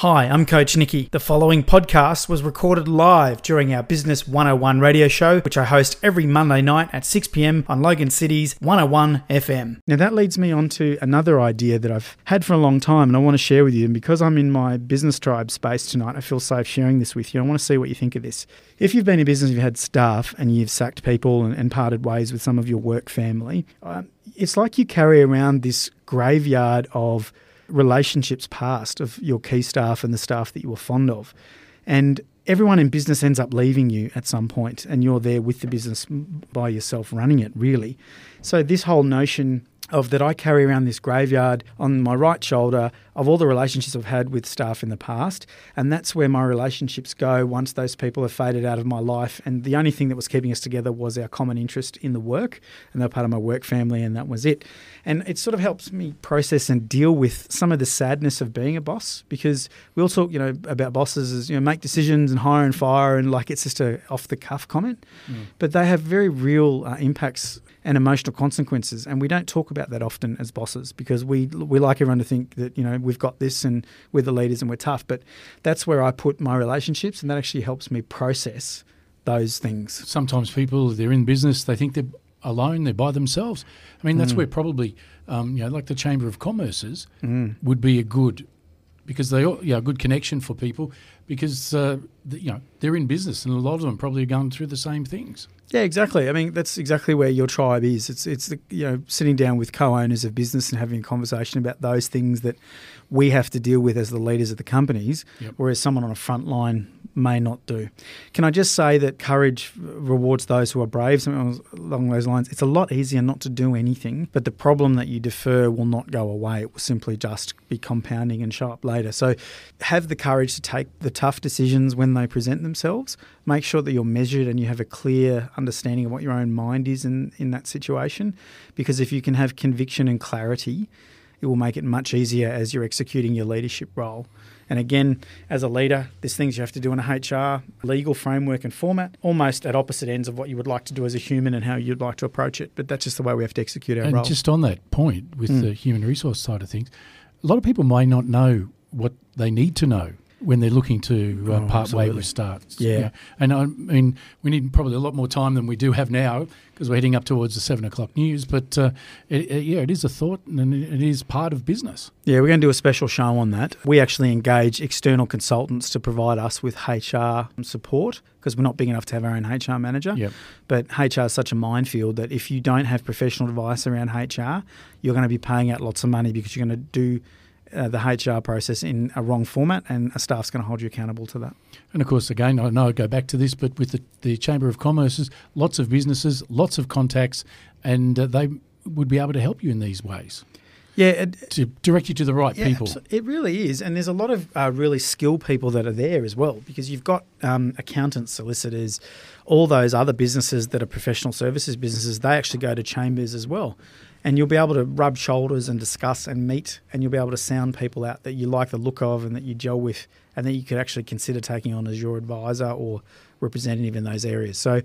Hi, I'm Coach Nikki. The following podcast was recorded live during our Business 101 radio show, which I host every Monday night at 6 pm on Logan City's 101 FM. Now, that leads me on to another idea that I've had for a long time and I want to share with you. And because I'm in my business tribe space tonight, I feel safe sharing this with you. I want to see what you think of this. If you've been in business, you've had staff, and you've sacked people and, and parted ways with some of your work family, uh, it's like you carry around this graveyard of relationships past of your key staff and the staff that you were fond of. And everyone in business ends up leaving you at some point and you're there with the business by yourself running it, really. So, this whole notion of that I carry around this graveyard on my right shoulder of all the relationships I've had with staff in the past. And that's where my relationships go once those people have faded out of my life. And the only thing that was keeping us together was our common interest in the work. And they're part of my work family, and that was it. And it sort of helps me process and deal with some of the sadness of being a boss because we all talk, you know, about bosses as, you know, make decisions and hire and fire and like it's just a off the cuff comment. Mm. But they have very real uh, impacts and emotional consequences. And we don't talk about that often as bosses because we we like everyone to think that you know we've got this and we're the leaders and we're tough. But that's where I put my relationships, and that actually helps me process those things. Sometimes people they're in business, they think they're alone, they're by themselves. I mean, that's mm. where probably um, you know, like the Chamber of Commerce's mm. would be a good because they are yeah, a good connection for people because uh, you know they're in business and a lot of them probably are going through the same things. Yeah, exactly. I mean, that's exactly where your tribe is. It's it's the you know sitting down with co-owners of business and having a conversation about those things that we have to deal with as the leaders of the companies, yep. whereas someone on a front line may not do. Can I just say that courage rewards those who are brave, something along those lines? It's a lot easier not to do anything, but the problem that you defer will not go away. It will simply just be compounding and show up later. So have the courage to take the tough decisions when they present themselves. Make sure that you're measured and you have a clear understanding of what your own mind is in, in that situation. Because if you can have conviction and clarity, it will make it much easier as you're executing your leadership role. And again, as a leader, there's things you have to do in a HR legal framework and format, almost at opposite ends of what you would like to do as a human and how you'd like to approach it. But that's just the way we have to execute our and role. just on that point with mm. the human resource side of things, a lot of people may not know what they need to know when they're looking to uh, oh, part way with starts. Yeah. yeah. And I mean, we need probably a lot more time than we do have now because we're heading up towards the seven o'clock news. But uh, it, it, yeah, it is a thought and it is part of business. Yeah, we're going to do a special show on that. We actually engage external consultants to provide us with HR support because we're not big enough to have our own HR manager. Yep. But HR is such a minefield that if you don't have professional advice around HR, you're going to be paying out lots of money because you're going to do uh, the HR process in a wrong format, and a staff's going to hold you accountable to that. And of course, again, I know I go back to this, but with the, the Chamber of Commerce's, lots of businesses, lots of contacts, and uh, they would be able to help you in these ways. Yeah, it, to direct you to the right yeah, people. It really is, and there's a lot of uh, really skilled people that are there as well, because you've got um, accountants, solicitors, all those other businesses that are professional services businesses. They actually go to chambers as well and you'll be able to rub shoulders and discuss and meet, and you'll be able to sound people out that you like the look of and that you gel with, and that you could actually consider taking on as your advisor or representative in those areas. So,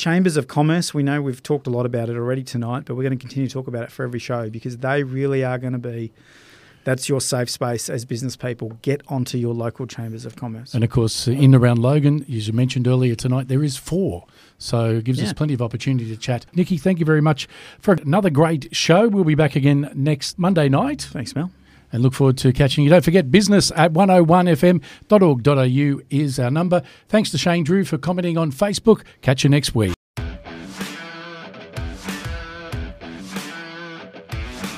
chambers of commerce, we know we've talked a lot about it already tonight, but we're going to continue to talk about it for every show because they really are going to be that's your safe space as business people. Get onto your local chambers of commerce. And of course, in around Logan, as you mentioned earlier tonight, there is four. So it gives yeah. us plenty of opportunity to chat. Nikki, thank you very much for another great show. We'll be back again next Monday night. Thanks, Mel. And look forward to catching you. Don't forget, business at 101fm.org.au is our number. Thanks to Shane Drew for commenting on Facebook. Catch you next week.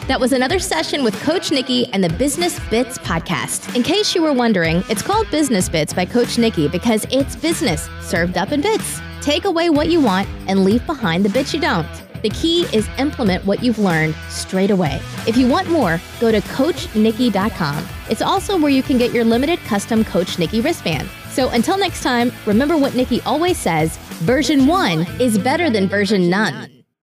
That was another session with Coach Nikki and the Business Bits podcast. In case you were wondering, it's called Business Bits by Coach Nikki because it's business served up in bits. Take away what you want and leave behind the bits you don't. The key is implement what you've learned straight away. If you want more, go to CoachNikki.com. It's also where you can get your limited custom Coach Nikki wristband. So until next time, remember what Nikki always says version one is better than version none.